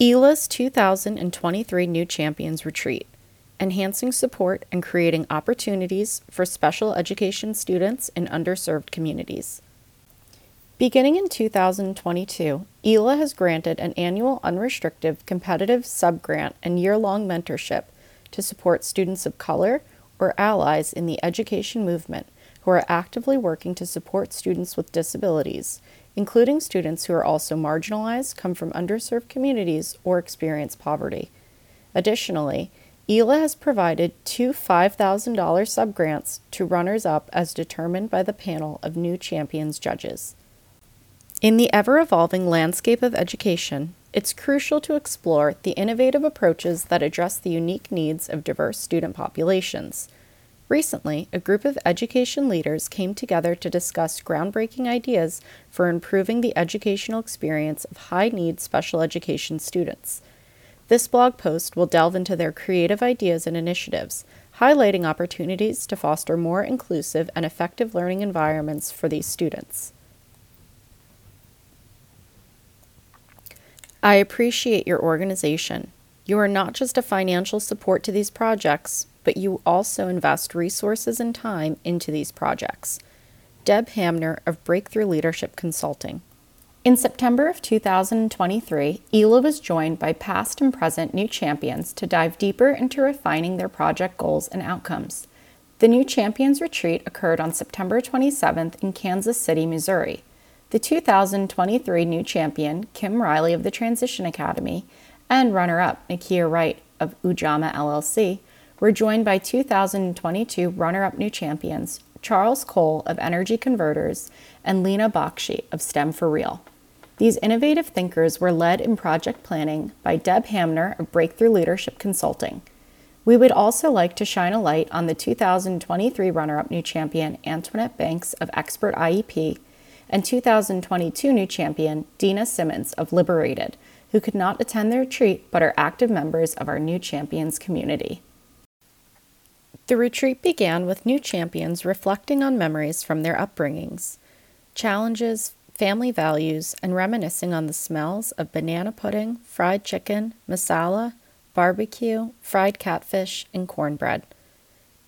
EALA's 2023 New Champions Retreat, enhancing support and creating opportunities for special education students in underserved communities. Beginning in 2022, EALA has granted an annual unrestricted competitive subgrant and year long mentorship to support students of color or allies in the education movement who are actively working to support students with disabilities, including students who are also marginalized, come from underserved communities, or experience poverty. Additionally, EALA has provided two $5,000 subgrants to runners up as determined by the panel of New Champions judges. In the ever evolving landscape of education, it's crucial to explore the innovative approaches that address the unique needs of diverse student populations. Recently, a group of education leaders came together to discuss groundbreaking ideas for improving the educational experience of high need special education students. This blog post will delve into their creative ideas and initiatives, highlighting opportunities to foster more inclusive and effective learning environments for these students. I appreciate your organization. You are not just a financial support to these projects, but you also invest resources and time into these projects. Deb Hamner of Breakthrough Leadership Consulting. In September of 2023, EALA was joined by past and present new champions to dive deeper into refining their project goals and outcomes. The New Champions Retreat occurred on September 27th in Kansas City, Missouri. The 2023 new champion, Kim Riley of the Transition Academy, and runner up, Nakia Wright of Ujamaa LLC, were joined by 2022 runner up new champions Charles Cole of Energy Converters and Lena Bakshi of STEM for Real. These innovative thinkers were led in project planning by Deb Hamner of Breakthrough Leadership Consulting. We would also like to shine a light on the 2023 runner up new champion Antoinette Banks of Expert IEP and 2022 new champion Dena Simmons of Liberated, who could not attend the retreat but are active members of our New Champions community. The retreat began with new champions reflecting on memories from their upbringings, challenges, family values, and reminiscing on the smells of banana pudding, fried chicken, masala, barbecue, fried catfish, and cornbread.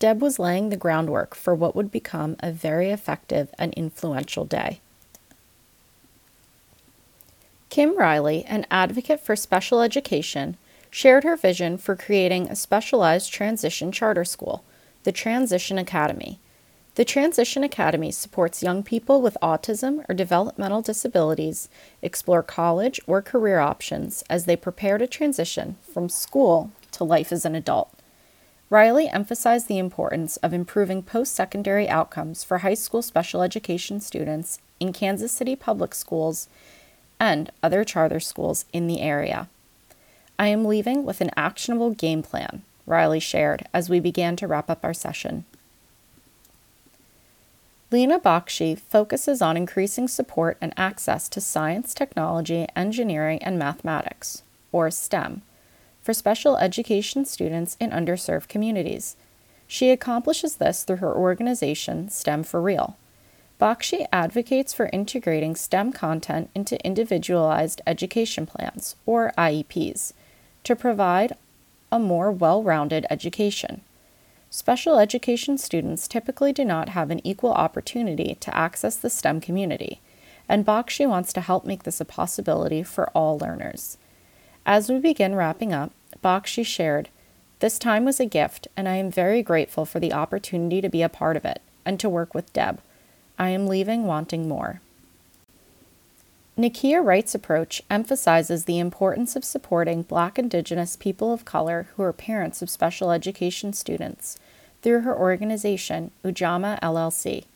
Deb was laying the groundwork for what would become a very effective and influential day. Kim Riley, an advocate for special education, shared her vision for creating a specialized transition charter school the Transition Academy. The Transition Academy supports young people with autism or developmental disabilities explore college or career options as they prepare to transition from school to life as an adult. Riley emphasized the importance of improving post secondary outcomes for high school special education students in Kansas City public schools and other charter schools in the area. I am leaving with an actionable game plan Riley shared as we began to wrap up our session. Lena Bakshi focuses on increasing support and access to science, technology, engineering, and mathematics, or STEM, for special education students in underserved communities. She accomplishes this through her organization, STEM for Real. Bakshi advocates for integrating STEM content into individualized education plans, or IEPs, to provide a more well rounded education. Special education students typically do not have an equal opportunity to access the STEM community, and Bakshi wants to help make this a possibility for all learners. As we begin wrapping up, Bakshi shared, This time was a gift, and I am very grateful for the opportunity to be a part of it and to work with Deb. I am leaving wanting more. Nakia Wright's approach emphasizes the importance of supporting Black, Indigenous people of color who are parents of special education students through her organization, Ujamaa LLC.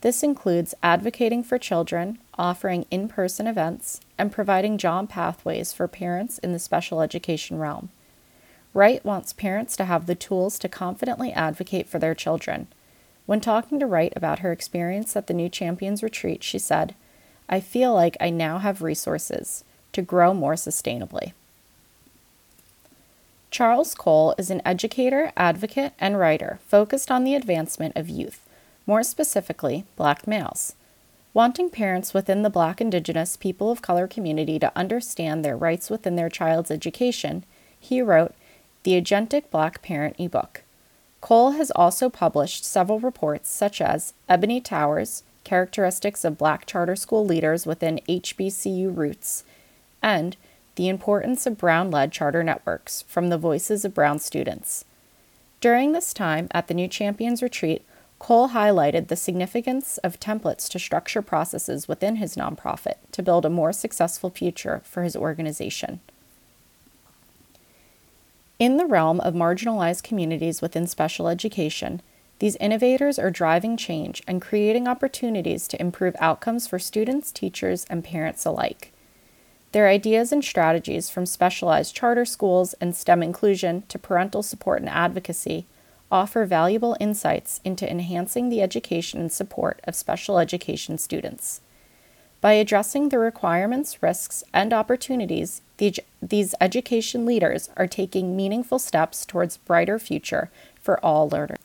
This includes advocating for children, offering in person events, and providing job pathways for parents in the special education realm. Wright wants parents to have the tools to confidently advocate for their children. When talking to Wright about her experience at the New Champions Retreat, she said, I feel like I now have resources to grow more sustainably. Charles Cole is an educator, advocate, and writer focused on the advancement of youth, more specifically, black males. Wanting parents within the Black, Indigenous, people of color community to understand their rights within their child's education, he wrote the Agentic Black Parent ebook. Cole has also published several reports, such as Ebony Towers Characteristics of Black Charter School Leaders Within HBCU Roots, and The Importance of Brown led Charter Networks from the Voices of Brown Students. During this time at the New Champions Retreat, Cole highlighted the significance of templates to structure processes within his nonprofit to build a more successful future for his organization. In the realm of marginalized communities within special education, these innovators are driving change and creating opportunities to improve outcomes for students, teachers, and parents alike. Their ideas and strategies, from specialized charter schools and STEM inclusion to parental support and advocacy, offer valuable insights into enhancing the education and support of special education students. By addressing the requirements, risks, and opportunities, the, these education leaders are taking meaningful steps towards brighter future for all learners.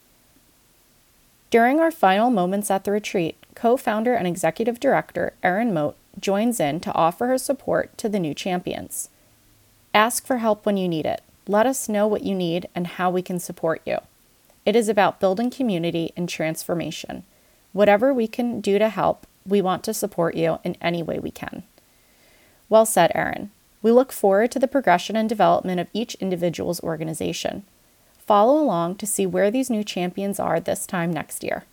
During our final moments at the retreat, co-founder and executive director Erin Mote joins in to offer her support to the new champions. Ask for help when you need it. Let us know what you need and how we can support you. It is about building community and transformation. Whatever we can do to help, we want to support you in any way we can. Well said, Erin. We look forward to the progression and development of each individual's organization. Follow along to see where these new champions are this time next year.